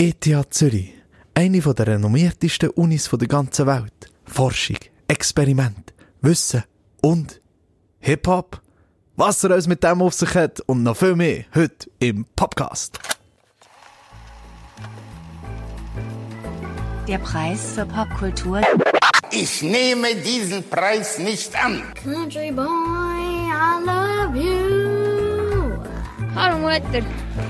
ETH Zürich, eine der renommiertesten Unis der ganzen Welt. Forschung, Experiment, Wissen und Hip-Hop. Was er uns mit dem auf sich hat und noch viel mehr heute im Podcast. Der Preis für Popkultur. Ich nehme diesen Preis nicht an. Country boy, I love you. I don't want to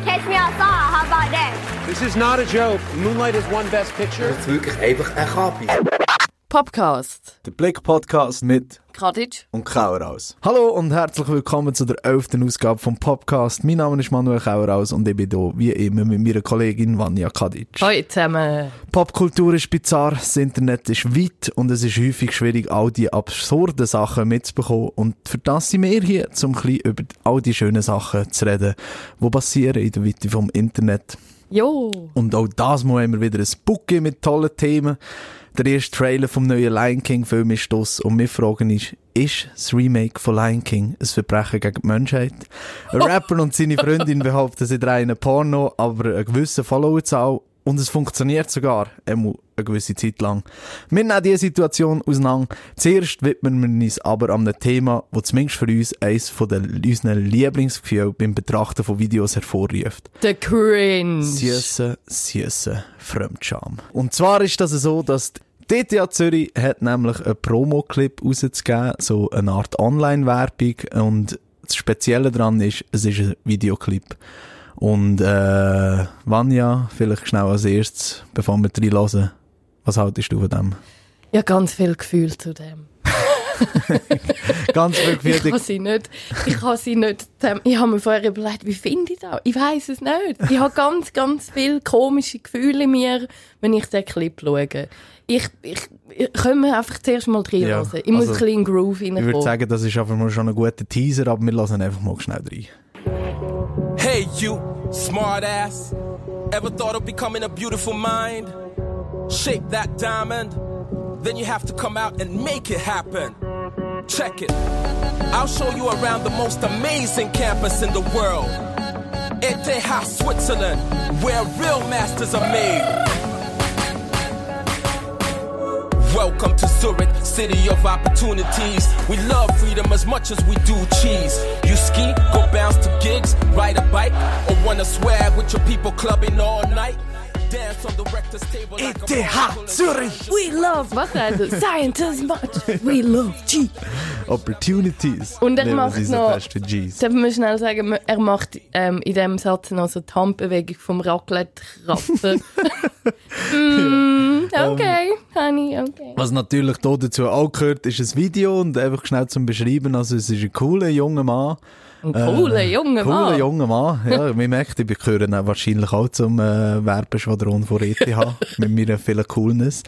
Catch me outside, how about that? This is not a joke. Moonlight is one Best Picture. Das ist wirklich einfach ein Kapi. Podcast. Der Blick-Podcast mit Kraditsch. und Kaueraus. Hallo und herzlich willkommen zu der 11. Ausgabe vom Podcast. Mein Name ist Manuel Kaueraus und ich bin hier wie immer mit meiner Kollegin Vanja Kadic. Hallo zusammen. Popkultur ist bizarr, das Internet ist weit und es ist häufig schwierig, all die absurden Sachen mitzubekommen. Und für das sind wir hier, um ein bisschen über all die schönen Sachen zu reden, die passieren in der Weite vom Internet. Jo. Und auch das Mal haben wir wieder ein Bouquet mit tollen Themen. Der erste Trailer vom neuen Lion King Film ist das und wir fragen ist, ist das Remake von Lion King ein Verbrechen gegen die Menschheit? Ein Rapper und seine Freundin behaupten, sie drehen Porno, aber eine gewisse Followerzahl und es funktioniert sogar, einmal eine gewisse Zeit lang. Wir nehmen diese Situation auseinander. Zuerst widmen wir uns aber an einem Thema, das zumindest für uns eines von den, unseren Lieblingsgefühlen beim Betrachten von Videos hervorruft. Der Cringe. Süße, süße Fremdscham. Und zwar ist das so, dass die DTA Zürich hat nämlich einen Promo-Clip rauszugeben, so eine Art Online-Werbung und das Spezielle daran ist, es ist ein Videoclip. Und äh, Vanja, vielleicht schnell als erstes, bevor wir reinhören, was haltest du von dem? Ja, ganz viel Gefühl zu dem. Ganz viel Ich kann sie nicht, ich kann sie nicht, ich habe mir vorher überlegt, wie finde ich das? Ich weiß es nicht. Ich habe ganz, ganz viele komische Gefühle in mir, wenn ich den Clip schaue. Ich, ich, ich können wir einfach zuerst mal reinhören. Ja, ich muss also, ein bisschen in Groove ich würde reinkommen. sagen, das ist einfach mal schon ein guter Teaser, aber wir lassen einfach mal schnell rein. Hey, you, smart ass. Ever thought of becoming a beautiful mind? Shape that diamond. Then you have to come out and make it happen. Check it. I'll show you around the most amazing campus in the world. ETH Switzerland, where real masters are made. Welcome to Zurich, city of opportunities. We love freedom as much as we do cheese. You ski, go bounce to gigs, ride a bike, or wanna swag with your people clubbing all night. Dance on the rector's table like a ETH Zürich! We love, was er? Science much. We love G. Opportunities. Und er macht noch-. Darf man schnell sagen, er macht ähm, in diesem Satz noch so die Handbewegung vom Raclette-Kratzen. mm, okay, Honey, okay. Was natürlich da dazu auch gehört, ist ein Video und einfach schnell zum Beschreiben. Also es ist ein cooler junger Mann. Ein cooler junger Cooler Mann. junger Mann. Ja, man merkt, ich gehöre auch wahrscheinlich auch zum äh, Werbeschwadron von ETH mit meiner vielen Coolness.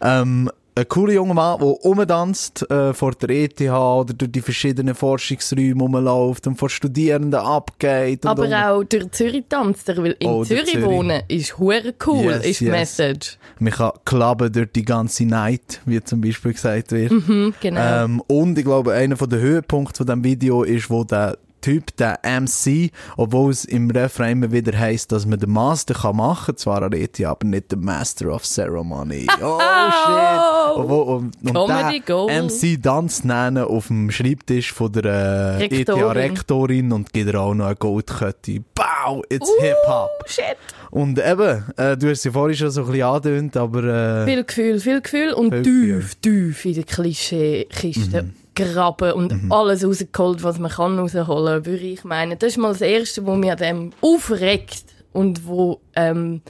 Ähm, ein cooler junger Mann, der rumtanzt äh, vor der ETH oder durch die verschiedenen Forschungsräume rumläuft und vor Studierenden abgeht. Aber und- auch durch Zürich tanzt er, weil in Oh, Zürich, Zürich. wohnen ist hure cool, Yes, ist die yes. Message. Man kann klappen durch die ganze Night, wie zum Beispiel gesagt wird. Mhm, genau. Ähm, und ich glaube, einer der Höhepunkte von diesem Video ist, wo der Typ, der MC, obwohl es im Refrain immer wieder heisst, dass man den Master kann machen kann, zwar an ETH, aber nicht den Master of Ceremony. Oh shit! Obwohl, und, und Comedy Gold. MC tanzt nennen auf dem Schreibtisch von der äh, Rektorin. ETH-Rektorin und gibt ihr auch noch eine Goldkette. Bau, it's Uh, Hip-Hop! Shit. Und eben, äh, du hast sie vorhin schon so ein bisschen angedeutet, aber äh, Viel Gefühl, viel Gefühl und Viel tief, tief in der Klischeekiste Mhm. Graben und alles rausgeholt, was man kann rausholen, würde ich meinen. Das ist mal das Erste, was mir an dem aufregt und wo ähm,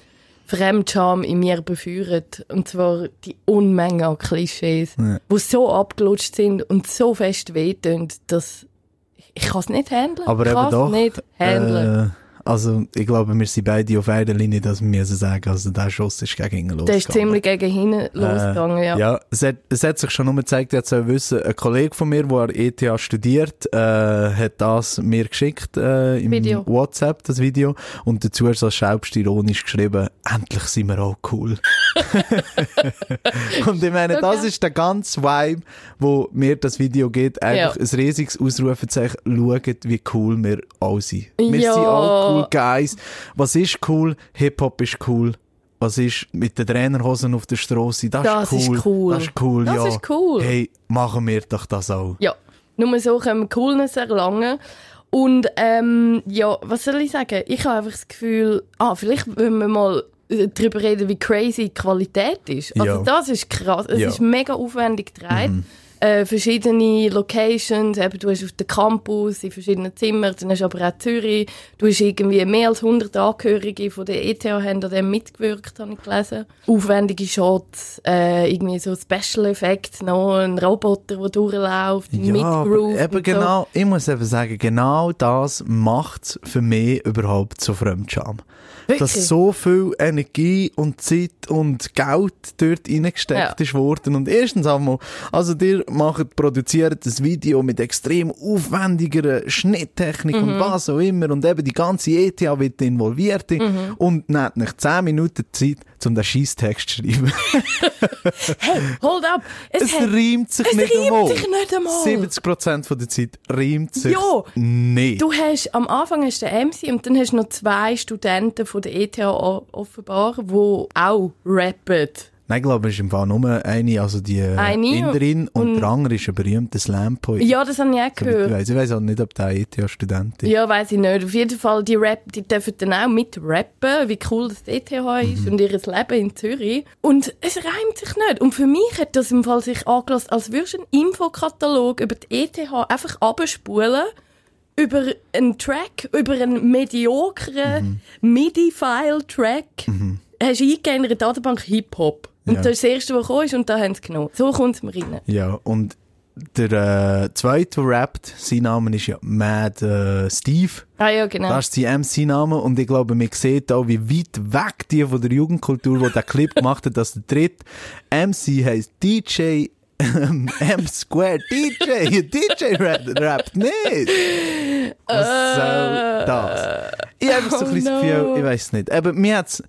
Fremdscham in mir befeuert. Und zwar die Unmenge an Klischees, Ja. die so abgelutscht sind und so fest wehtun, dass ich, kann es nicht handeln. Aber ich eben kann doch. nicht handeln. Äh, also, ich glaube, wir sind beide auf einer Linie, dass wir müssen sagen, also der Schuss ist gegen ihn Der losgegangen. ist ziemlich gegen hinten losgegangen, ja. Äh, ja, es hat, es hat sich schon nur gezeigt, jetzt soll wissen, ein Kollege von mir, der an ETH studiert, äh, hat das mir geschickt, äh, im Video. WhatsApp, das Video, und dazu ist das selbstironisch geschrieben, endlich sind wir auch cool. und ich meine, das Okay. ist der ganze Vibe, wo mir das Video geht, einfach Ja. ein riesiges Ausrufezeichen, schaut, wie cool wir alle sind. Wir Ja. sind auch cool, Guys. Was ist cool? Hip-Hop ist cool. was ist mit den Trainerhosen auf der Straße, das, Das ist ist cool. cool. Das ist cool, Das ja. ist cool. Hey, machen wir doch das auch. Ja, nur so können wir Coolness erlangen. Und ähm, ja, was soll ich sagen? Ich habe einfach das Gefühl, ah, vielleicht wollen wir mal äh, darüber reden, wie crazy die Qualität ist. Also Ja. das ist krass. Es Ja. ist mega aufwendig gedreht. Äh, verschiedene Locations, eben, du hast auf dem Campus, in verschiedenen Zimmern, dann hast du aber auch Zürich, du hast irgendwie mehr als 100 Angehörige von der ETH haben an dem mitgewirkt, habe ich gelesen. Aufwendige Shots, äh, irgendwie so Special Effects noch, ein Roboter, der durchläuft, Ja, mitgroovt aber eben und so. genau, ich muss eben sagen, genau das macht für mich überhaupt so Fremdscham. Dass Wirklich? so viel Energie und Zeit und Geld dort reingesteckt Ja. ist worden. Und erstens einmal, also ihr macht, produziert das Video mit extrem aufwendiger Schnitttechnik Mhm. und was auch immer und eben die ganze ETH wird involviert Mhm. und nehmt nicht 10 Minuten Zeit, um den Scheiss-Text zu schreiben. Hey, hold up! Es, Es hat- reimt sich es nicht einmal. sich nicht einmal. 70% von der Zeit reimt sich Ja. nicht. Du hast, am Anfang hast du den MC und dann hast du noch zwei Studenten von der ETH offenbar, die auch rappen. Nein, ich glaube, es ist im Fall nur eine, also die äh, Eine Inderin und, und- der andere ist ein berühmter Slam-Poet. Ja, das habe ich auch So wie ich gehört. weiss. Ich weiss auch nicht, ob der ETH-Student ist. Ja, weiß ich nicht. Auf jeden Fall, die, Rap, die dürfen dann auch mitrappen, wie cool das ETH ist und ihr Leben in Zürich. Und es reimt sich nicht. Und für mich hat das im Fall sich angelassen, als würdest du einen Infokatalog über die ETH einfach abspulen über einen Track, über einen mediokeren MIDI-File-Track. Hast du eingegeben in einer Datenbank Hip-Hop. Und Ja. das ist das Erste, was gekommen ist und da haben sie genommen. So kommt es mir rein. Ja, und der äh, zweite, der rappt, sein Name ist ja Mad äh, Steve. Ah ja, genau. Das ist sein MC-Name und ich glaube, man sieht auch, wie weit weg die von der Jugendkultur, die den Clip gemacht hat, dass der dritte MC heisst DJ ähm, M Square DJ, DJ rappt, rappt nicht. Was soll das? Ich habe einfach so ein bisschen Oh das Gefühl, no. ich weiß nicht. Aber mir hat's,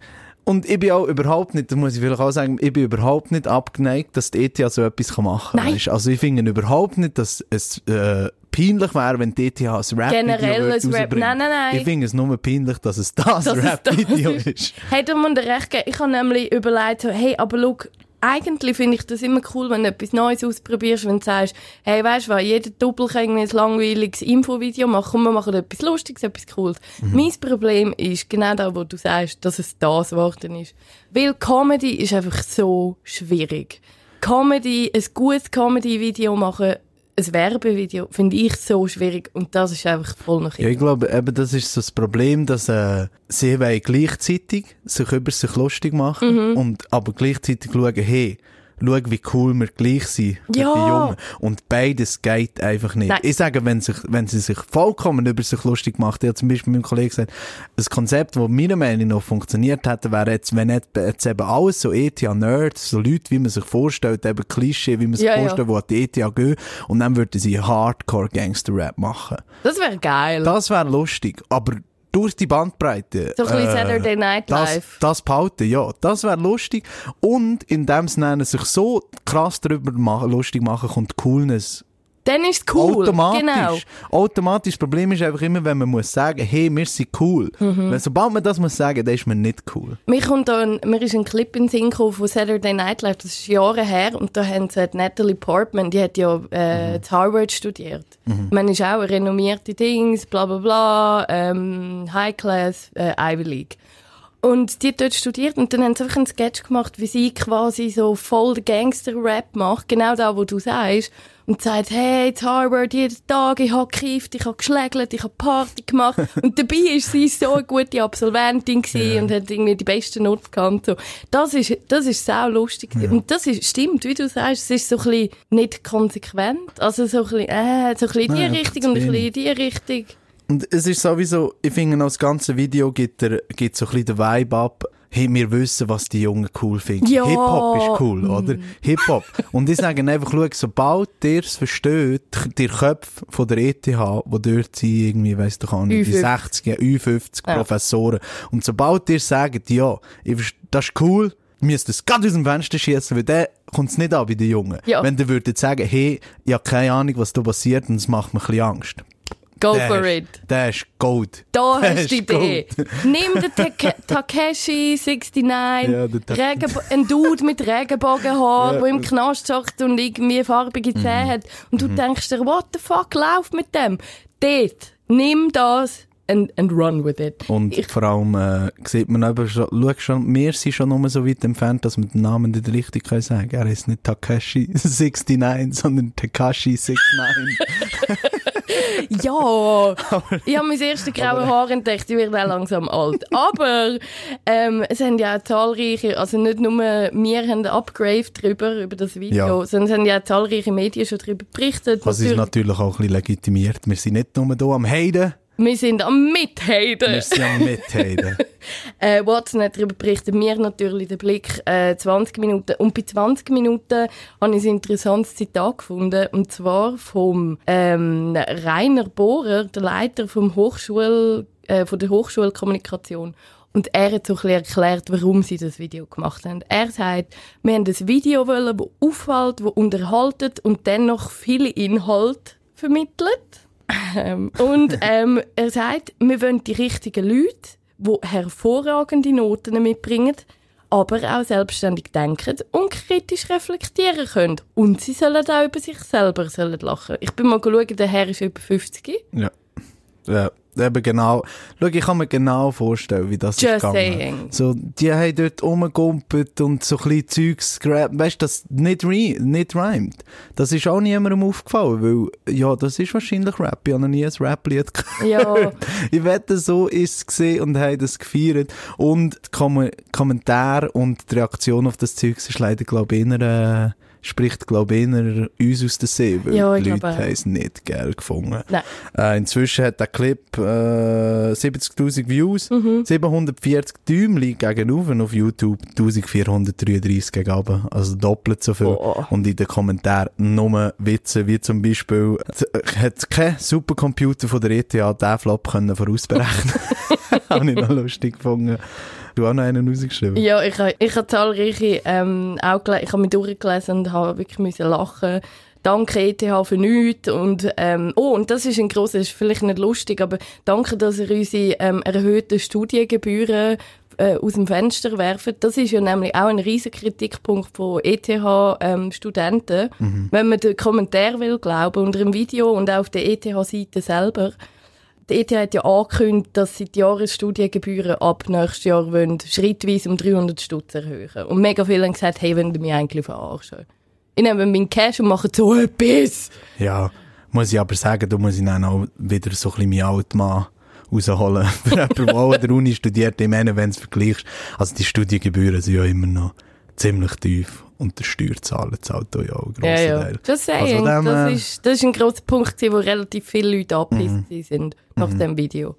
und ich bin auch überhaupt nicht, das muss ich vielleicht auch sagen, ich bin überhaupt nicht abgeneigt, dass die ETH so etwas machen kann. Nein. Also ich finde überhaupt nicht, dass es äh, peinlich wäre, wenn die ETH ein Rap-Video Generell ein Rap-. Nein, nein, nein. Ich finde es nur peinlich, dass es das Dass es Rap-Video das ist. Hey, du musst recht geben. Ich habe nämlich überlegt, hey, aber schau, eigentlich finde ich das immer cool, wenn du etwas Neues ausprobierst, wenn du sagst, hey, weißt du was, jeder Doppel kann irgendwie ein langweiliges Infovideo machen, komm, wir machen etwas Lustiges, etwas Cooles. Mein Problem ist genau da, wo du sagst, dass es das geworden ist. Weil Comedy ist einfach so schwierig. Comedy, ein gutes Comedy-Video machen, ein Werbevideo, finde ich so schwierig und das ist einfach voll nach Ja, ich glaube, eben, das ist so das Problem, dass äh, sie gleichzeitig sich über sich lustig machen Mhm. und aber gleichzeitig schauen, hey, schau, wie cool wir gleich sind mit Ja. den Jungen. Und beides geht einfach nicht. Nein. Ich sage, wenn, sich, wenn sie sich vollkommen über sich lustig macht, ich habe zum Beispiel mit meinem Kollegen gesagt, das Konzept, das meiner Meinung nach funktioniert hätte, wäre jetzt, wenn jetzt, jetzt eben alles so ETH-Nerds, so Leute, wie man sich vorstellt, eben Klischee, wie man sich Ja, ja. vorstellt, die an die ETH gehen, und dann würden sie Hardcore-Gangster-Rap machen. Das wäre geil. Das wäre lustig, aber durch die Bandbreite. So ein bisschen Saturday Night das, Live. Das behalten, ja. Das wäre lustig. Und indem sie sich so krass darüber machen, lustig machen, kommt Coolness Dann ist es cool. automatisch. Genau. Automatisch. Das Problem ist einfach immer, wenn man muss sagen, hey, wir sind cool. Mhm. Wenn, sobald man das muss sagen, dann ist man nicht cool. Mir, kommt da ein, mir ist ein Clip in den Sinn gekommen von Saturday Night Live, das ist Jahre her, und da haben sie Natalie Portman, die hat ja äh, zu Harvard studiert. Man ist auch renommierte Dings, bla bla bla, ähm, High Class, äh, Ivy League. Und die hat dort studiert und dann haben sie einfach einen Sketch gemacht, wie sie quasi so voll Gangster-Rap macht, genau da, wo du sagst. Und sagt, hey, zu Harvard, jeden Tag, ich habe gekifft, ich habe geschlägelt, ich habe Party gemacht. und dabei ist sie so eine gute Absolventin gewesen und hat irgendwie die besten Noten gehabt. So. Das ist, das ist sau lustig. gewesen. Und das ist, stimmt, wie du sagst, es ist so ein bisschen nicht konsequent. Also so ein bisschen, äh, so ein bisschen in die Richtung und ein bisschen in die Richtung. Und es ist sowieso, ich finde, das ganze Video gibt, er, gibt so ein bisschen den Vibe ab. Hey, wir wissen, was die Jungen cool finden. Ja. Hip-Hop ist cool, oder? Hip-Hop. Und ich sage einfach, schau, sobald ihr es versteht, die Köpfe von der ETH, wo dort sind, irgendwie, weiss doch auch nicht, die Ü50. 60, Ü50 Ja. Professoren. Und sobald ihr sagt, ja, ich das ist cool, müsst ihr es gerade aus dem Fenster schießen, weil dann kommt es nicht an bei den Jungen. Ja. Wenn ihr würdet sagen, hey, ich habe keine Ahnung, was da passiert und es macht mir ein bisschen Angst. Go der for ist, it. Der ist Gold. Da Der hast du die Idee. Gold. Nimm den Take- Takeshi 69, Ja, Regenbo ein Dude mit Regenbogenhaar, Ja. der im Knast sagt und irgendwie farbige Mhm. Zähne hat. Und du denkst dir, what the fuck läuft mit dem? Dort, nimm das and, and run with it. Und Ich- vor allem äh, sieht man eben schon, schau schon, wir sind schon nur so weit entfernt, dass wir den Namen nicht richtig können sagen Er ist nicht Takashi 69, sondern Takashi 69. Ja, ich habe mein erstes graue Haar entdeckt, ich werde auch langsam alt. Aber ähm, es haben ja auch zahlreiche, also nicht nur wir haben abgraved drüber, über das Video, Ja. sondern es haben ja auch zahlreiche Medien schon darüber berichtet. Ist Natürlich- natürlich auch ein bisschen legitimiert. Wir sind nicht nur hier am Heiden, Wir sind am Mithaden. wir sind am Mitheiden. Äh, Watson hat darüber berichtet, mir natürlich den Blick äh, 20 Minuten. Und bei 20 Minuten habe ich ein interessantes Zitat gefunden. Und zwar vom ähm, Rainer Bohrer, der Leiter vom Hochschul, äh, von der Hochschulkommunikation. Und er hat so ein bisschen erklärt, warum sie das Video gemacht haben. Er sagt, wir haben ein Video wollen, das auffällt, das unterhaltet und dennoch viele Inhalt vermittelt. Ähm, und ähm, er sagt, wir wollen die richtigen Leute, die hervorragende Noten mitbringen, aber auch selbstständig denken und kritisch reflektieren können. Und sie sollen auch über sich selber lachen. Ich bin mal schauen, der Herr ist über 50. Ja. Ja, eben genau. Schau, ich kann mir genau vorstellen, wie das ist Just gegangen. saying. So, die haben dort rumgegumpelt und so ein bisschen Zeugs gegrabt. Weißt du, das nicht, re nicht rhymt. Das ist auch niemandem aufgefallen, weil, ja, das ist wahrscheinlich Rap. Ich habe noch nie ein Rap-Lied gehört. Ja, Ich wette, so ist es gesehen und haben das gefeiert. Und die Kom Kommentare und die Reaktion auf das Zeug ist leider, glaube ich, äh, spricht, glaube ich, eher uns aus der See, weil Ja, die Leute haben es nicht geil gefunden. Äh, inzwischen hat der Clip äh, 70.000 Views, Mhm. 740 Däumchen gegenüber auf YouTube, 1433 gegenüber, also doppelt so viel. Boah. Und in den Kommentaren nur Witze, wie zum Beispiel, äh, hat kein Supercomputer von der ETH den Flop können vorausberechnen. Habe ich noch lustig gefunden. Du hast noch einen rausgeschrieben. ja ich, ha- ich habe zahlreiche ähm, auch gele- ich habe mich durchgelesen und habe wirklich müssen lachen. Danke ETH für nichts. Und, ähm, oh, und das ist ein grosses, ist vielleicht nicht lustig, aber danke, dass ihr unsere ähm, erhöhten Studiengebühren äh, aus dem Fenster werfen. Das ist ja nämlich auch ein riesiger Kritikpunkt von ETH-Studenten. Wenn man den Kommentar will glauben, unter dem Video und auch auf der ETH-Seite selber. Die ETH hat ja angekündigt, dass sie die Jahresstudiengebühren ab nächstes Jahr wollen, schrittweise um 300 Stutz erhöhen. Und mega viele haben gesagt, hey, wollen die mich eigentlich verarschen? Ich nehme meinen Cash und mache so etwas. Ja, muss ich aber sagen, da muss ich dann auch wieder so ein bisschen meinen alten Mann rausholen. Für jemanden, der an der Uni studiert, ich meine, wenn du es vergleichst, also die Studiengebühren sind ja immer noch ziemlich tief und der Steuerzahler zahlt ja auch einen grossen Ja, ja. Teil. Saying, Also dem, das, äh, ist, das ist ein grosser Punkt, wo relativ viele Leute angepisst Mhm. sind nach dem Video.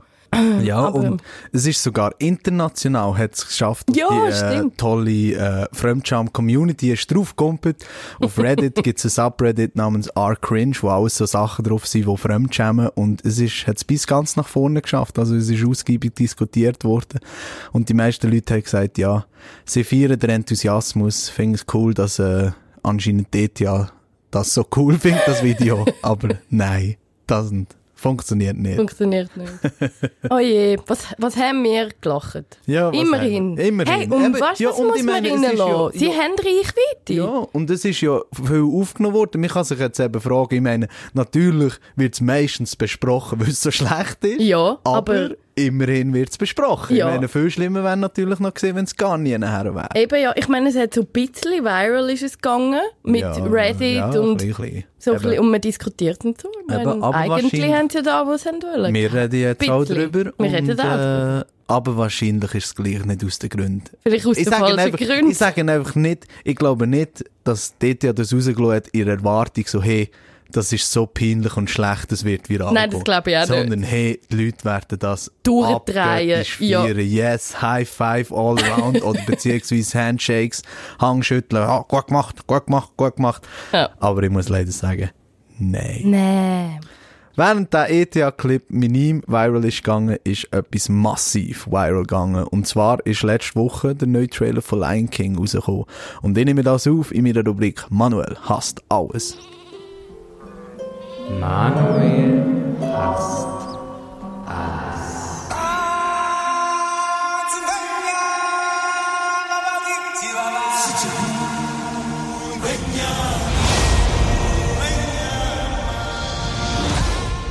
Ja, Aber- und es ist sogar international hat es geschafft, Ja, die äh, tolle äh, Fremdscham-Community ist draufgekumpelt. Auf Reddit gibt es ein Subreddit namens R-Cringe, wo alles so Sachen drauf sind, die fremdschämen. Und es ist, hat es bis ganz nach vorne geschafft, also es ist ausgiebig diskutiert worden. Und die meisten Leute haben gesagt, ja, sie feiern den Enthusiasmus, finden es cool, dass äh, anscheinend dort ja das so cool findet, das Video, aber nein, das funktioniert nicht. Funktioniert nicht. oh je, was, was haben wir gelacht? Ja, was Immerhin. haben? Immerhin. Hey, und Eben, weißt du, ja, was muss man ist ja-? Sie ja. haben Reichweite. Ja, und es ist ja viel aufgenommen worden. Man kann sich jetzt eben fragen, ich meine, natürlich wird es meistens besprochen, weil es so schlecht ist. Ja, aber, aber- immerhin wird es besprochen. Ja. Ich meine, viel schlimmer wäre natürlich noch gesehen, wenn es gar nie nachher wäre. Eben ja, ich meine, es hat so ein bisschen viral ist es gegangen mit Ja, Reddit ja, und ein bisschen. so ein bisschen, und man diskutiert und so. Eben, aber eigentlich haben sie ja da, was sie wollen. Wir reden jetzt auch Bisschen. drüber. Wir reden und, auch drüber. äh, aber wahrscheinlich ist es gleich nicht aus den Gründen. Vielleicht aus ich den falschen einfach, Gründen. Ich sage einfach nicht, ich glaube nicht, dass dort ja das rausgelassen hat, ihre Erwartung so, hey, das ist so peinlich und schlecht, das wird viral Nein, das glaube ich auch nicht. Sondern, hey, die Leute werden das Durchdrehen, ja. Yes, High Five all around oder beziehungsweise Handshakes, Hangschütteln, ah, gut gemacht, gut gemacht, gut gemacht. Ja. Aber ich muss leider sagen, nein. Nee. Während der ETA-Clip minim viral ist gegangen, ist etwas massiv viral gegangen. Und zwar ist letzte Woche der neue Trailer von Lion King rausgekommen. Und ich nehme das auf in meiner Rubrik Manuel hasst alles. Manuel Rast. Ah.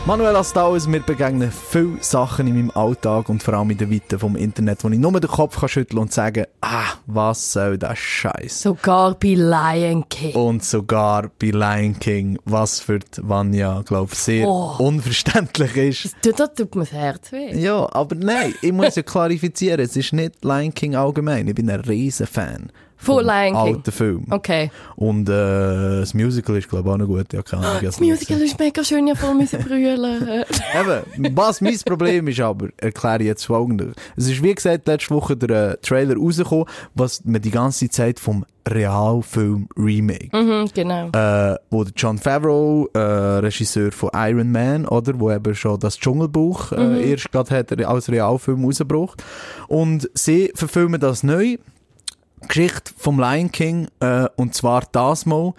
Manuel Astaues, mir begegnen viele Sachen in meinem Alltag und vor allem in der Weite vom Internet, wo ich nur den Kopf kann schütteln und sagen, ah, was soll das Scheiß? Sogar bei Lion King. Und sogar bei Lion King, was für die Vanya, glaube ich, sehr Oh. unverständlich ist. Du, da tut mir das Herz weh. Ja, aber nein, ich muss ja klarifizieren, es ist nicht Lion King allgemein. Ich bin ein riesen Fan. Von Lion King? alten Film. Okay. Und äh, das Musical ist, glaube ich, auch noch gut. Ja, keine Ahnung, Das Musical ist mega schön, ja voll müssen brüllen. Eben, was mein Problem ist aber, erkläre ich jetzt folgendes. Es ist, wie gesagt, letzte Woche der äh, Trailer rausgekommen, was man die ganze Zeit vom Realfilm Remake, mhm, genau. äh, wo der John Favreau, äh, Regisseur von Iron Man, oder, wo eben schon das Dschungelbuch äh, erst gerade hat als Realfilm rausgebracht. Und sie verfilmen das neu. Geschichte vom Lion King, äh, und zwar das mal.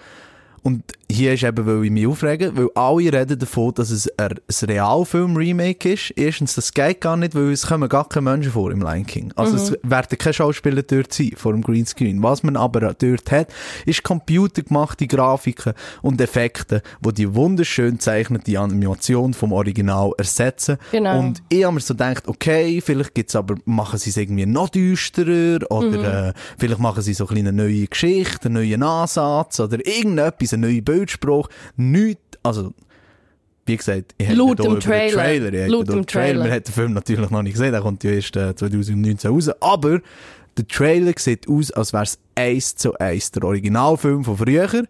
Und hier ist eben, weil ich mich aufrege, weil alle reden davon, dass es ein, Realfilm-Remake ist. Erstens, das geht gar nicht, weil es kommen gar keine Menschen vor im Lion King. Also es werden keine Schauspieler dort sein, vor dem Greenscreen. Was man aber dort hat, ist computergemachte Grafiken und Effekte, die die wunderschön zeichnete Animation vom Original ersetzen. Genau. Und ich habe mir so gedacht, okay, vielleicht gibt's aber, machen sie es irgendwie noch düsterer oder äh, vielleicht machen sie so eine neue Geschichte, einen neuen Ansatz oder irgendetwas, einen neuen Bildspruch. Nicht, also, wie gesagt, ich hätte Laut da dem über den Trailer. Trailer, ich Laut dem. Trailer. Man hat den Film natürlich noch nicht gesehen, der kommt ja erst äh, 2019 raus, aber der Trailer sieht aus, als wäre es eins zu eins der Originalfilm von früher,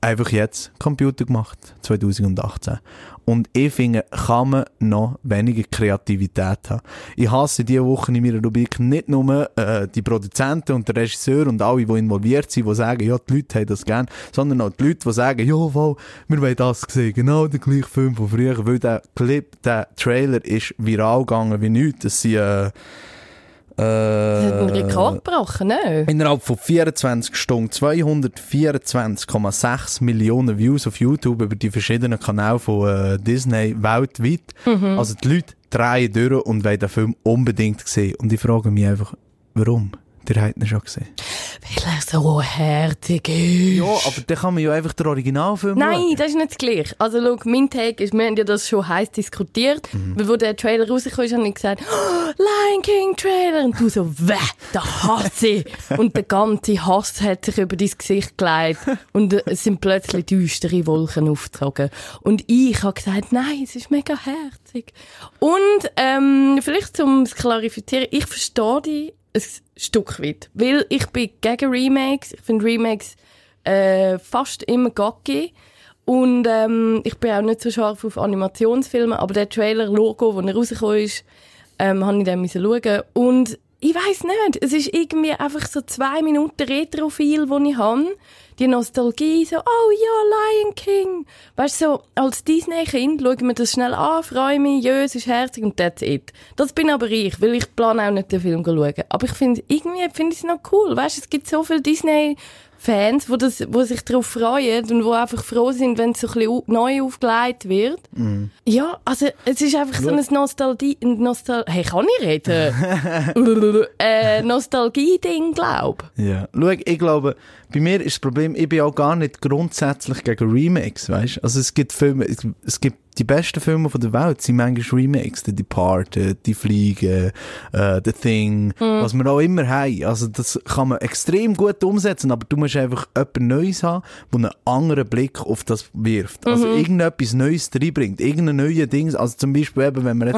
einfach jetzt Computer gemacht, 2018. Und ich finde, kann man noch weniger Kreativität haben. Ich hasse diese Woche in meiner Rubrik nicht nur äh, die Produzenten und der Regisseur und alle, die involviert sind, die sagen, ja, die Leute haben das gern, sondern auch die Leute, die sagen, ja, wow, wir wollen das sehen, genau der gleiche Film von früher, weil der Clip, der Trailer ist viral gegangen wie nichts. Das sind, äh, Das hat einen äh, Rekord gebrochen, ne? Innerhalb von 24 Stunden 224,6 Millionen Views auf YouTube über die verschiedenen Kanäle von äh, Disney weltweit. Also die Leute drehen durch und wollen den Film unbedingt sehen. Und ich frage mich einfach, warum? Der hat ihn schon gesehen. Weil er so herzig ist. Ja, aber dann kann man ja einfach den Originalfilm Nein, schauen. das ist nicht das Gleiche. Also, schau, mein Take ist, wir haben ja das schon heiß diskutiert. Mhm. Weil, wo der Trailer rausgekommen ist, habe ich gesagt, oh, Lion King Trailer. Und du so, weh, da hasse ich. Und der ganze Hass hat sich über dein Gesicht gelegt. Und äh, es sind plötzlich düstere Wolken aufgezogen. Und ich habe gesagt, nein, es ist mega herzig. Und, ähm, vielleicht zum es klarifizieren, ich verstehe dich ein Stück weit. Weil ich bin gegen Remakes. Ich finde Remakes äh, fast immer gacki. Und ähm, ich bin auch nicht so scharf auf Animationsfilme, aber der Trailer-Logo, wo er rausgekommen ist, ähm, habe ich dann schauen. Und ich weiß nicht, es ist irgendwie einfach so zwei Minuten Retrofil, die ich habe. Die Nostalgie, so, oh ja, Lion King. Weißt du, so, als Disney-Kind schaue ich mir das schnell an, freue mich, ja, es ist herzig und that's it. Das bin aber ich, weil ich plane auch nicht den Film schauen. Aber ich finde, irgendwie finde ich es noch cool. Weißt du, es gibt so viele Disney- Fans, wo, das, wo sich darauf freuen und wo einfach froh sind, wenn es so ein bisschen neu aufgelegt wird. Ja, also es ist einfach so ein Nostalgie... Nostal hey, kann ich reden? äh, Nostalgie-Ding, glaub. Ja. Schau, ich glaube, bei mir ist das Problem, ich bin auch gar nicht grundsätzlich gegen Remakes, weißt? Also es gibt Filme, es, es gibt die besten Filme von der Welt sind manchmal Remakes, The Departed, Die Fliege, äh, The Thing, was wir auch immer haben. Also das kann man extrem gut umsetzen, aber du musst einfach etwas Neues haben, wo einen anderen Blick auf das wirft. Also irgendetwas Neues reinbringt, irgendein neues Ding, also zum Beispiel eben, wenn wir jetzt.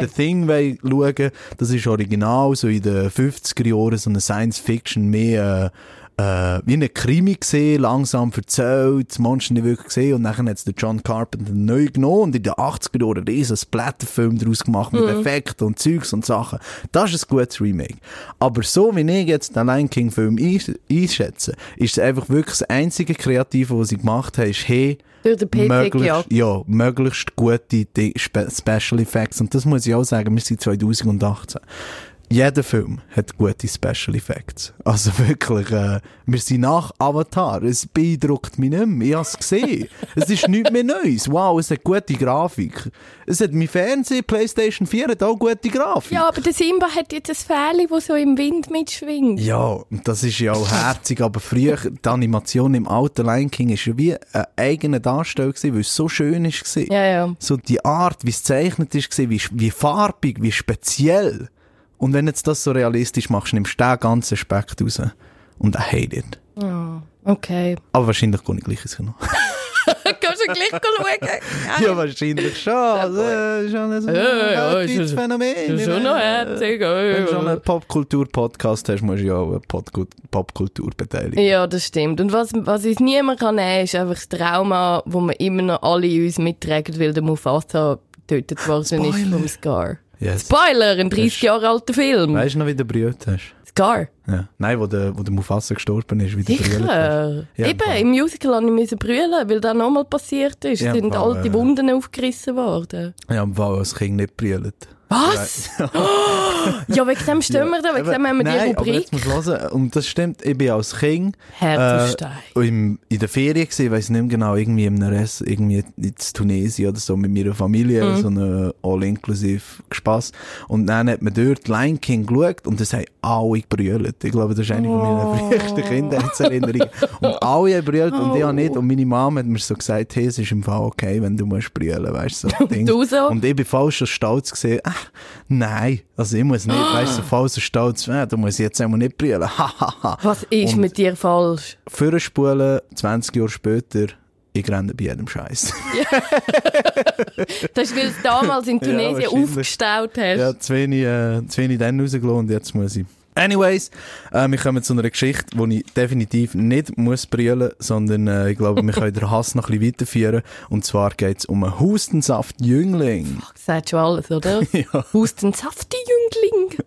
The Thing schauen, das ist original, so in den 50er Jahren, so eine Science-Fiction, mehr äh, äh, wie eine Krimi gesehen, langsam erzählt, das Monster nicht wirklich gesehen und dann hat es der John Carpenter neu genommen und in den 80er Jahren einen riesen Splatterfilm daraus gemacht mit Effekten und Zeugs und Sachen. Das ist ein gutes Remake. Aber so wie ich jetzt den Lion King Film einsch- einschätze, ist es einfach wirklich das einzige Kreative, was sie gemacht haben, ist, hey, möglichst, ja, möglichst gute Spe Special Effects. Und das muss ich auch sagen, wir sind 2018. jeder Film hat gute Special Effects. Also wirklich, äh, wir sind nach Avatar. Es beeindruckt mich nicht mehr. Ich habe es gesehen. es ist nichts mehr Neues. Wow, es hat gute Grafik. Es hat mein Fernsehen, Playstation 4 hat auch gute Grafik. Ja, aber der Simba hat jetzt ein Fähli, das so im Wind mitschwingt. Ja, und das ist ja auch herzig, aber früher, die Animation im alten Lion King ja wie eine eigene Darstellung gewesen, weil es so schön ist gewesen. Ja, ja. So die Art, wie es gezeichnet ist, gewesen, wie, wie farbig, wie speziell. Und wenn jetzt das so realistisch machst, nimmst du den ganzen Aspekt raus. Und I hate it. Okay. Aber wahrscheinlich gehe ich gleich ins Kino. Kannst du gleich schauen? ja, wahrscheinlich schon. Also, äh, schon ein Ja, ja, ein ist- Phänomen. ist schon noch herzig, Wenn du schon einen Popkultur-Podcast hast, musst du ja auch eine Popkul- Popkultur beteiligen. Ja, das stimmt. Und was, was uns niemand kann nehmen, ist einfach das Trauma, wo wir immer noch alle uns mittragen, weil der Mufasa getötet worden ist vom Scar. Yes. Spoiler, ein 30 Jahre alter Film. Weißt du noch, wie du brüllt hast? Scar. Ja. Nein, wo der, wo der Mufasa gestorben ist, wie du brüllt hast. Ja, Eben, im Musical musste ich müssen brüllen, weil das nochmal passiert ist. Ja, sind voll, alte äh, Wunden aufgerissen worden. Ja, im Fall als Kind nicht brüllt. Was? ja, wegen dem stehen wir da, wegen dem haben wir Nein, die aber jetzt Rubrik. musst du hören, und das stimmt, ich bin als Kind äh, im, in der Ferien gewesen, ich weiss nicht mehr genau, irgendwie im Rest, irgendwie in Tunesien oder so mit meiner Familie, Mhm. so eine all-inclusive Spaß. Und dann hat man dort Lion King geschaut und das haben alle gebrüllt. Ich glaube, das ist eine von Oh. meinen frühesten Kindheitserinnerungen. Und alle haben gebrüllt und ich auch nicht. Und meine Mama hat mir so gesagt, hey, es ist im Fall okay, wenn du musst brüllen, weißt du, so du so? Und ich bin falsch schon stolz gesehen, nein, also ich muss nicht, weißt du, so falsch so stolz, äh, du musst jetzt einmal nicht brüllen. Was ist Und- mit dir falsch? Vorspulen, 20 Jahre später, ich renne bei jedem Scheiß. Das ist, weil du es damals in Ja, Tunesien wahrscheinlich. aufgestaut hast. Ja, zu wenig, äh, zu wenig dann rausgelassen und jetzt muss ich. Anyways, äh, wir kommen zu einer Geschichte, wo ich definitiv nicht muss brüllen, sondern äh, ich glaube, wir können den Hass noch ein bisschen weiterführen. Und zwar geht es um einen Hustensaft-Jüngling. Das sagt schon alles, oder? Ja. Hustensafti Jüngling.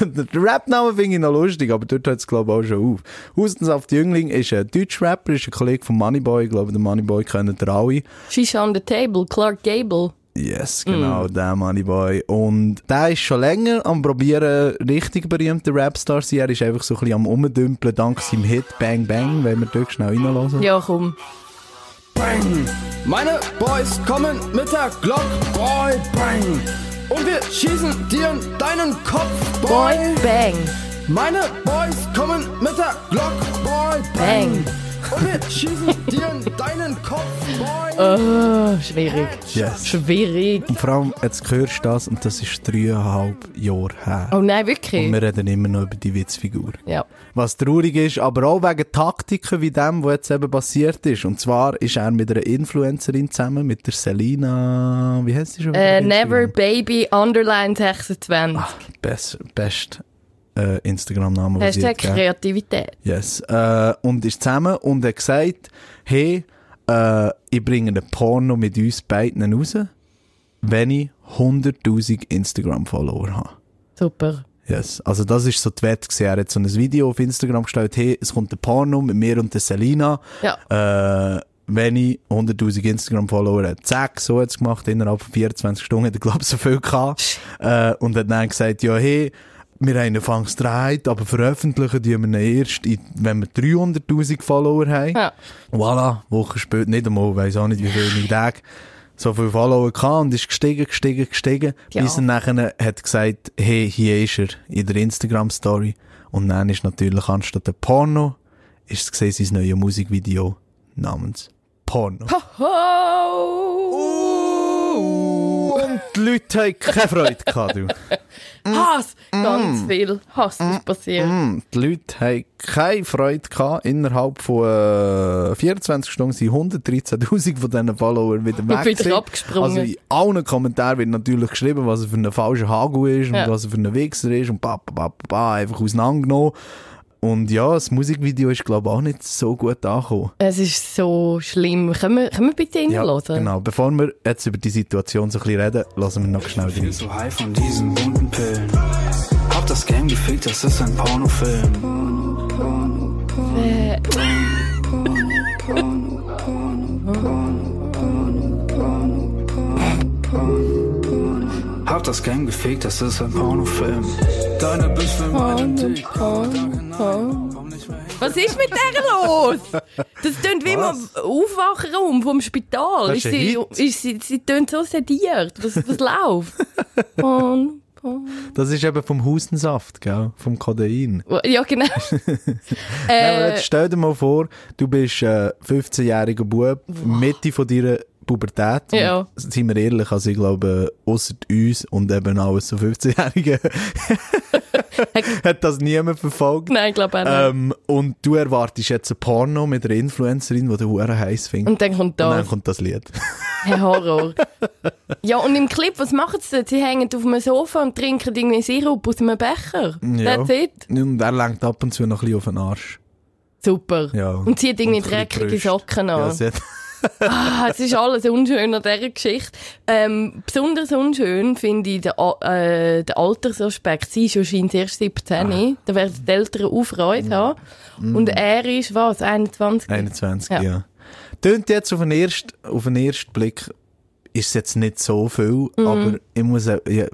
Der Rap-Name finde ich noch lustig, aber dort hört es, glaube ich, auch schon auf. Hustensaft Jüngling ist ein Deutsch-Rapper, ist ein Kollege von Moneyboy. Ich glaube, den Moneyboy kennen ihr alle. Shisha on the table, Clark Gable. Yes, genau, der Moneyboy. Und der ist schon länger am probieren, richtig berühmter Rapstar zu sein. Er ist einfach so ein bisschen am Umdümpeln, dank seinem Hit Bang Bang, wenn wir dort schnell reinlassen. Ja, komm. Bang! Meine Boys kommen mit der Glock, Boy, bang! Und wir schießen dir in deinen Kopf, Boy, bang, Meine Boys kommen mit der Glock, Boy, bang. Und wir schießen dir in deinen Kopf, Boy! Oh, schwierig. Yes. Schwierig. Und vor allem, jetzt hörst du das und das ist dreieinhalb Jahre her. Oh nein, Und wirklich? wir reden immer noch über die Witzfigur. Ja. Was traurig ist, aber auch wegen Taktiken wie dem, was jetzt eben passiert ist. Und zwar ist er mit einer Influencerin zusammen, mit der Selina, wie heißt sie schon? Äh, auf never? Baby Underline 26. Best, best äh, Instagram-Name, was sie Hashtag hat. Kreativität. Yes. Äh, und ist zusammen und hat gesagt, hey, äh, ich bringe einen Porno mit uns beiden raus, wenn ich 100'000 Instagram-Follower habe. Super. Yes. Also das ist so die Wette gewesen. Er hat so ein Video auf Instagram gestellt, hey, es kommt ein Porno mit mir und der Selina. Ja. Äh, wenn ich 100'000 Instagram-Follower habe. Zack, so hat es gemacht. Innerhalb von 24 Stunden hat er, glaube ich, so viel gehabt. Äh, und hat dann gesagt, ja, hey, wir haben anfangs gedreht, aber veröffentlichen tun wir erst, in, wenn wir 300'000 Follower haben. Ja. Voilà, Wochen später, nicht einmal, weiss auch nicht, wie viele Tage, so viele Follower gehabt und ist gestiegen, gestiegen, gestiegen, Ja. bis er nachher hat gesagt, hey, hier ist er, in der Instagram-Story. Und dann ist natürlich anstatt der Porno, ist es gesehen, sein neues Musikvideo namens Porno. Oh. Und die Leute haben keine Freude gehabt, du. Hass. Ganz viel Hass ist passiert. Mm, die Leute haben keine Freude gehabt. Innerhalb von äh, 24 Stunden sind 113.000 von diesen Followern wieder weg. Wieder gewesen. abgesprungen. Also in allen Kommentaren wird natürlich geschrieben, was er für ein falscher Hagu ist Ja. und was er für ein Wichser ist und ba, ba, ba, ba, einfach auseinandergenommen. Und ja, das Musikvideo ist, glaube ich, auch nicht so gut angekommen. Es ist so schlimm. Können wir, können wir bitte Ja, reinhören? genau. Bevor wir jetzt über die Situation so ein bisschen reden, lassen wir noch schnell rein. Viel so high von diesen bunten Pillen. Hab das Game gefickt, das ist ein Pornofilm. Äh, Hab das Game gefickt, das ist ein Pornofilm. Deine Bitch will meinen Dick. Hin. Was ist mit der los? Das tönt wie im? Aufwachraum vom Spital. Ist ein sie, ist sie, sie tönt so sediert. Was, was läuft? Porn, Porn. Das ist eben vom Hustensaft, gell? Vom Kodein. Ja, genau. Äh, jetzt stell dir mal vor, du bist äh, 15-jähriger Bub, Mitte von deiner Pubertät. Ja. Seien wir ehrlich, also ich glaube, außer uns und eben auch so 15-Jährige hat das niemand verfolgt. Nein, ich glaube auch nicht. Ähm, und du erwartest jetzt ein Porno mit einer Influencerin, die du hure heiß findest. und dann kommt Und dann das. kommt das Lied. Hey, Horror. ja, und im Clip, was machen sie dort? Sie hängen auf einem Sofa und trinken irgendwie Sirup aus einem Becher. Ja. That's it. Und er lenkt ab und zu noch ein bisschen auf den Arsch. Super. Ja. Und zieht irgendwie dreckige. Socken an. Ja, Ah, es ist alles unschön an dieser Geschichte. Ähm, besonders unschön finde ich den, äh, den Altersaspekt. Sie ist ja scheint erst 17. Ah. Da werden die Eltern auch Freude haben. Und er ist, was, 21? 21, Ja. ja. Tönt jetzt auf den ersten, auf den ersten Blick, ist es jetzt nicht so viel, Mhm. aber ich muss ja, ich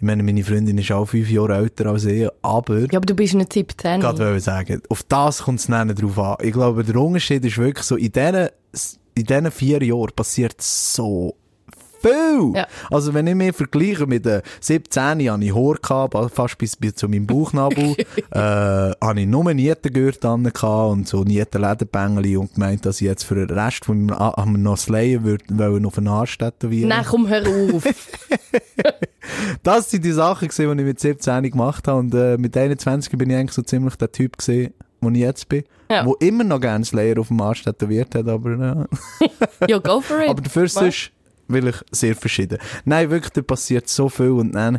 meine, meine Freundin ist auch fünf Jahre älter als ich, aber, Ja, aber du bist nicht 17. gerade wollte sagen, auf das kommt es nicht drauf an. Ich glaube, der Unterschied ist wirklich so, in diesen, in diesen vier Jahren passiert so viel. Ja. Also wenn ich mich vergleiche mit den 17, hatte ich Haar, gehabt, fast bis, bis zu meinem Bauchnabel, äh, hatte ich nur Nietengürtel gehabt und so Nietenlederbängeli und gemeint, dass ich jetzt für den Rest von meinem A- haben wir noch Slayer würde, wollen auf einen Arsch tätowieren. Nein, komm, hör auf. Das sind die Sachen gewesen, die ich mit 17 gemacht habe und äh, mit 21 bin ich eigentlich so ziemlich der Typ gewesen, wo ich jetzt bin, Ja. wo immer noch gerne Slayer auf dem Arsch tätowiert hat, aber äh, ja, go for it. aber dafür sonst will ich sehr verschieden. Nein, wirklich, da passiert so viel und dann,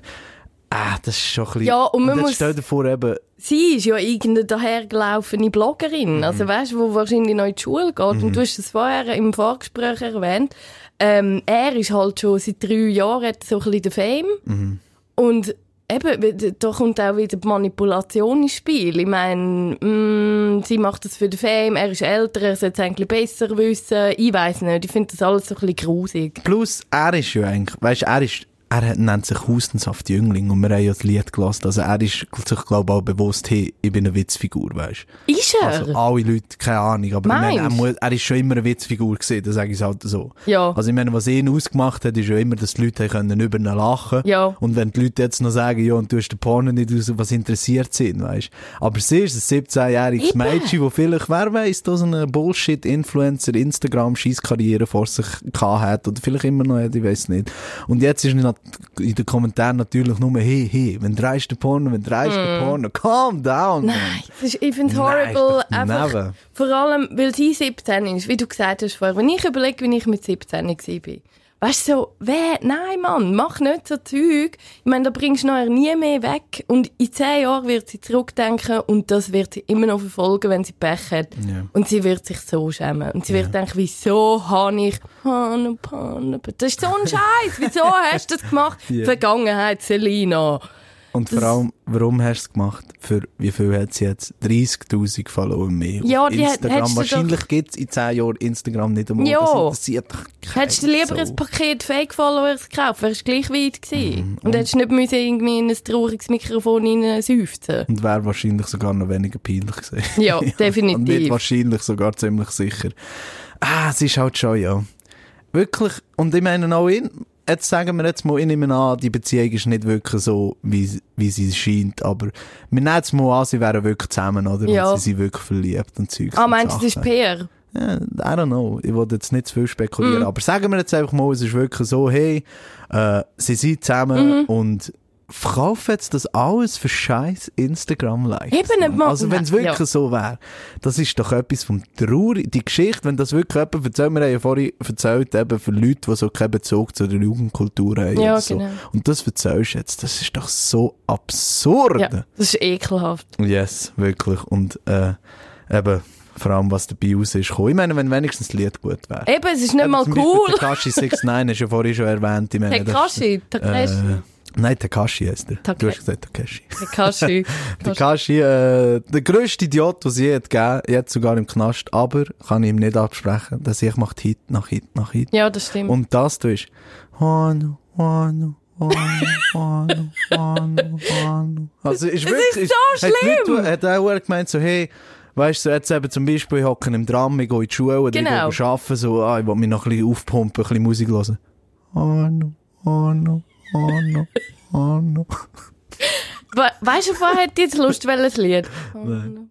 ah, das ist schon ein bisschen... Ja, und man jetzt muss- stell dir vor, eben, Sie ist ja irgendeine dahergelaufene Mhm. Bloggerin, also weißt du, wo wahrscheinlich noch in die Schule geht. Und du hast es vorher im Vorgespräch erwähnt. Ähm, er ist halt schon seit drei Jahren hat so ein bisschen der Fame. Mhm. Und eben, da kommt auch wieder die Manipulation ins Spiel. Ich meine, mm, sie macht das für den Fame, er ist älter, er sollte es eigentlich besser wissen. Ich weiß nicht, ich finde das alles so ein bisschen grusig. plus, er ist ja eigentlich, weißt, er ist, er hat- nennt sich Hustensaft Jüngling und wir haben ja das Lied gelassen, also er ist sich, glaube ich, auch bewusst, hey, ich bin eine Witzfigur, weißt Ist er? Also alle Leute, keine Ahnung, aber ich meine, er, muss, er ist schon immer eine Witzfigur gewesen, das sage ich halt so. Ja. Also ich meine, was ihn ausgemacht hat, ist ja immer, dass die Leute können über ihn lachen Ja. Und wenn die Leute jetzt noch sagen, ja, und du hast den Porno nicht raus, was interessiert sind, weißt Aber sie ist ein 17-jähriges Eben. Mädchen, wo vielleicht, wer weiss, da so eine Bullshit-Influencer, Instagram-Schießkarriere vor sich gehabt hat oder vielleicht immer noch hat, ich weiß nicht. Und jetzt ist nat- in den Kommentaren natürlich nur, hey, hey, wenn dreist der Porno, wenn dreist der Porno, calm down. man. Mm. Nein, das ist, ich finde es horrible. doch einfach, vor allem, weil sie 17 ist, wie du gesagt hast vorher. Wenn ich überlege, wie ich mit 17 war. Weißt du, so, wer, nein, Mann, mach nicht so Zeug. Ich meine, da bringst du nachher nie mehr weg. Und in 10 Jahren wird sie zurückdenken und das wird sie immer noch verfolgen, wenn sie Pech hat. Ja. Und sie wird sich so schämen. Und sie wird denken, wieso habe ich, Hanne, Hanne, das ist so ein Scheiß. Wieso hast du das gemacht? Ja. Vergangenheit, Selina. Und vor allem, warum hast du es gemacht? Für wie viel hat sie jetzt? 30.000 Follower mehr Ja, auf hat- Instagram. du Wahrscheinlich gibt es in 10 Jahren Instagram nicht einmal. Ja. Das interessiert doch Hättest du lieber Sau. ein Paket Fake-Followers gekauft, wärst du gleich weit gewesen. Mhm. Und hättest nicht müssen irgendwie in ein trauriges Mikrofon hineinseufzen. Und wäre wahrscheinlich sogar noch weniger peinlich gewesen. Ja, Und nicht definitiv. wahrscheinlich, sogar ziemlich sicher. Ah, es ist halt schon, ja. Wirklich. Und ich meine auch ihn, jetzt sagen wir jetzt mal, ich nehme an, die Beziehung ist nicht wirklich so, wie, wie sie scheint, aber wir nehmen jetzt mal an, sie wären wirklich zusammen, oder? Ja. Und sie sind wirklich verliebt und Zeugs Ah, meinst du, das ist. PR? Ja, I don't know. Ich wollte jetzt nicht zu viel spekulieren. Aber sagen wir jetzt einfach mal, es ist wirklich so, hey, äh, sie sind zusammen Mhm. und verkaufen jetzt das alles für scheiß Instagram-Likes. Eben mal- Also wenn es wirklich Ja. so wäre, das ist doch etwas vom Traurig. Die Geschichte, wenn das wirklich jemand erzählt, wir haben ja vorhin erzählt, eben für Leute, die so keinen Bezug zu der Jugendkultur haben. Ja, und so. genau. Und das erzählst du jetzt, das ist doch so absurd. Ja, das ist ekelhaft. Yes, wirklich. Und äh, eben, vor allem, was dabei raus ist gekommen. Ich meine, wenn wenigstens das Lied gut wäre. Eben, es ist nicht mal Zum Beispiel cool. Takashi 69 hast du ja vorhin schon erwähnt. Ich meine, das- Takashi, Takashi, Äh, nein, Takashi heißt er. Take- Du hast gesagt Takashi. Takashi. Takashi, äh, der grösste Idiot, den es je hat gegeben, jetzt sogar im Knast, aber kann ich ihm nicht absprechen, dass ich macht Hit nach Hit nach Hit. Ja, das stimmt. Und das du ist, Manu, Manu. Also, ist Das wirklich, ist so hat schlimm. Leute, hat auch gemeint, so, hey, weißt du, so jetzt eben zum Beispiel, ich hocke im Tram, ich gehe in die Schule oder Genau. ich gehe arbeiten, so, ah, ich will mich noch ein bisschen aufpumpen, ein bisschen Musik hören. Manu, Manu, Manu. We weißt du, wer hat jetzt Lust, welches Lied?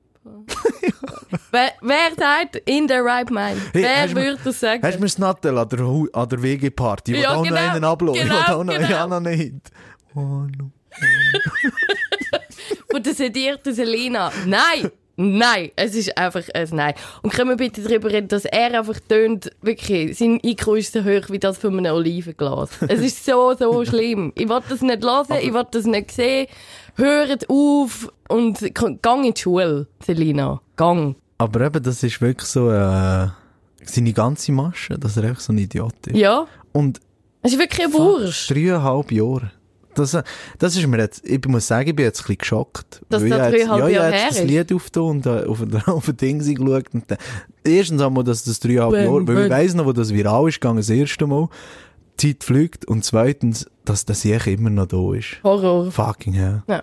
wer, wer sagt in der right mind? Hey, wer würde das sagen? Hast du mir Snattel an der, an der WG-Party? Ich will Ja, auch genau, noch einen ablassen. ich will genau, auch noch, genau. noch nicht. Manu. Von der sedierten Selina. Nein! Nein, es ist einfach ein Nein. Und können wir bitte darüber reden, dass er einfach tönt, wirklich, sein IQ ist so hoch wie das von einem Olivenglas. Es ist so, so schlimm. Ich will das nicht hören, ich will das nicht sehen. Hört auf und gang in die Schule, Selina. Gang. Aber eben, das ist wirklich so äh, seine ganze Masche, dass er einfach so ein Idiot ist. Ja, Und es ist wirklich ein Wurst. dreieinhalb Jahre. Das, äh, das ist mir jetzt, ich muss sagen, ich bin jetzt ein bisschen geschockt. Dass Weil das ich dreieinhalb ja, ich Jahre habe her jetzt das ist. Lied aufgetan und äh, auf, der- auf ein Ding geschaut. Und dann, erstens einmal, dass das dreieinhalb Wenn, Jahre, weil ich wenn. weiss noch, wo das viral ist gegangen, das erste Mal. Die Zeit fliegt. Und zweitens, dass das Sieg immer noch da ist. Horror. Fucking hell. Ja.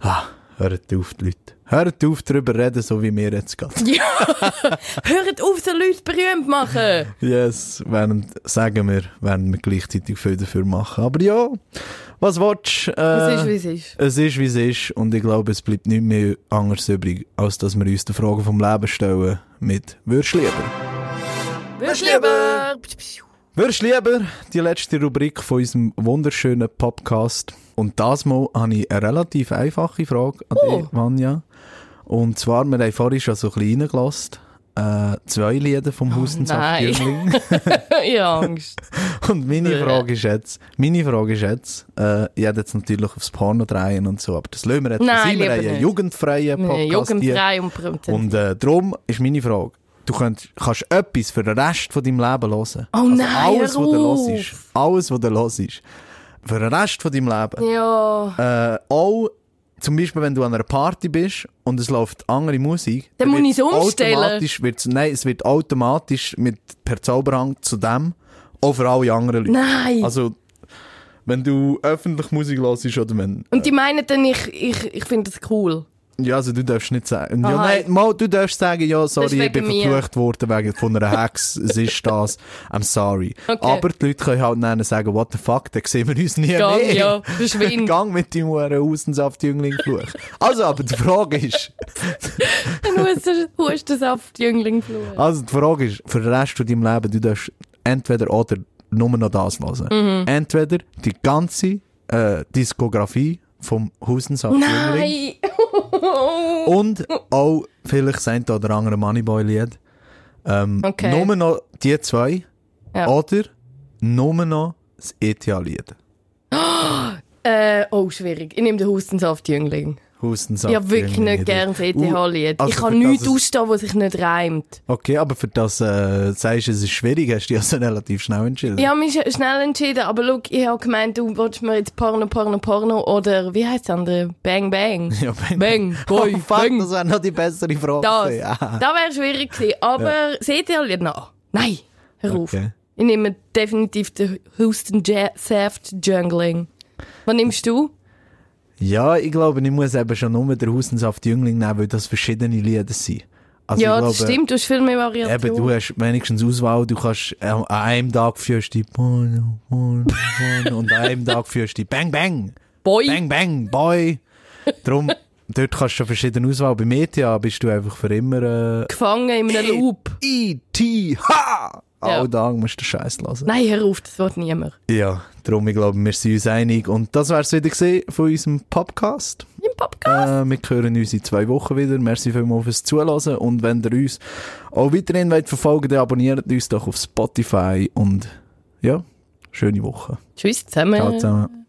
Ah, hört auf, die Leute. Hört auf, darüber reden, so wie wir jetzt gerade. Hört auf, so Leute berühmt machen. Yes, während, sagen wir, werden wir gleichzeitig viel dafür machen. Aber ja, was willst du? Äh, Es ist, wie es ist. es ist, wie es ist. Und ich glaube, es bleibt nicht mehr anders übrig, als dass wir uns die Frage vom Leben stellen mit «Würdest lieber?» Würdest lieber? «Würdest lieber?» Die letzte Rubrik von unserem wunderschönen Podcast. Und das Mal habe ich eine relativ einfache Frage an Oh. dich, Vanja. Und zwar, wir haben vorhin schon so ein bisschen reingelassen. Äh, zwei Lieder vom Hustensaft nein. Jüngling. ich habe Angst. Und meine. Frage ist jetzt, meine Frage ist jetzt, äh, ich hätte jetzt natürlich aufs Porno drehen und so, aber das lassen wir jetzt. Nein, wir einen jugendfreien Podcast. Jugendfrei und Prozent. Und äh, darum ist meine Frage, du könnt, kannst etwas für den Rest von deinem Leben hören. Oh nein, alles, was du hörst, alles, was du hörst, für den Rest von deinem Leben. Ja. Äh, auch zum Beispiel, wenn du an einer Party bist und es läuft andere Musik, Dann muss wird ich es umstellen. automatisch wird's- Nein, es wird automatisch mit per Zauberhang zu dem auch für alle anderen Leute. Nein. Also, wenn du öffentlich Musik hörst oder wenn... und die meinen dann, ich, ich, ich finde das cool. Ja, also du darfst nicht sagen... Ja, Aha. nein, mal, du darfst sagen, ja, sorry, ist ich bin mir. verflucht worden wegen von einer Hex, es ist das, I'm sorry. Okay. Aber die Leute können halt dann sagen, what the fuck, dann sehen wir uns nie Gang, mehr. ja, verschwind. Gang mit deinem Huren Außensaft-Jüngling-Fluch. Also, aber die Frage ist... Dann musst du Hustensaft Jüngling fluchen. Also die Frage ist, für den Rest von deinem Leben, du darfst entweder oder nur noch das hören. Mhm. Entweder die ganze äh, Diskografie vom Hustensaft Jüngling Nein. und auch vielleicht das eine oder andere Moneyboy-Lied. Ähm, Okay. Nur noch die zwei Ja. oder nur noch das ETA-Lied. äh, oh, schwierig. Ich nehme den Hustensaft Ich habe wirklich nicht gern das ETH-Lied. Also ich kann nichts es- ausstehen, was sich nicht reimt. Okay, aber für das äh, sagst du, es ist schwierig, hast du dich also relativ schnell entschieden. Ich habe mich sch- schnell entschieden, aber look, ich habe gemeint, du wolltest mir jetzt Porno, Porno, Porno oder wie heißt das andere? Bang, Bang. Ja, Bang, Bang, boy, oh, fuck, bang. das wäre noch die bessere Frage. Das. Ah. das wäre schwierig gewesen. Aber seht ihr Lied noch? Nein, hör auf. Okay. Ich nehme definitiv den Houston ja Saft Jungling. Was nimmst du? Ja, ich glaube, ich muss eben schon nur den Hustensaft Jüngling nehmen, weil das verschiedene Lieder sind. Also ja, ich das glaube, stimmt, du hast viel mehr Variationen. Eben, du hast wenigstens Auswahl, du kannst äh, an einem Tag führst du die Porno, Porno, Porno und an einem Tag führst du die Bang Bang, Boy. Bang Bang, Boy. Darum, dort kannst du schon verschiedene Auswahl. Bei Media bist du einfach für immer äh, Gefangen in einem Loop. E.T. Ja. All Tag musst du den Scheiß lassen. Nein, hör auf, das wird niemand. Ja, darum, ich glaube, wir sind uns einig. Und das wär's wieder gesehen von unserem Podcast. Im Podcast. Äh, wir hören uns in zwei Wochen wieder. Merci vielmals fürs Zuhören. Und wenn ihr uns auch weiterhin wollt verfolgen dann abonniert uns doch auf Spotify. Und ja, schöne Woche. Tschüss zusammen. Ciao zusammen.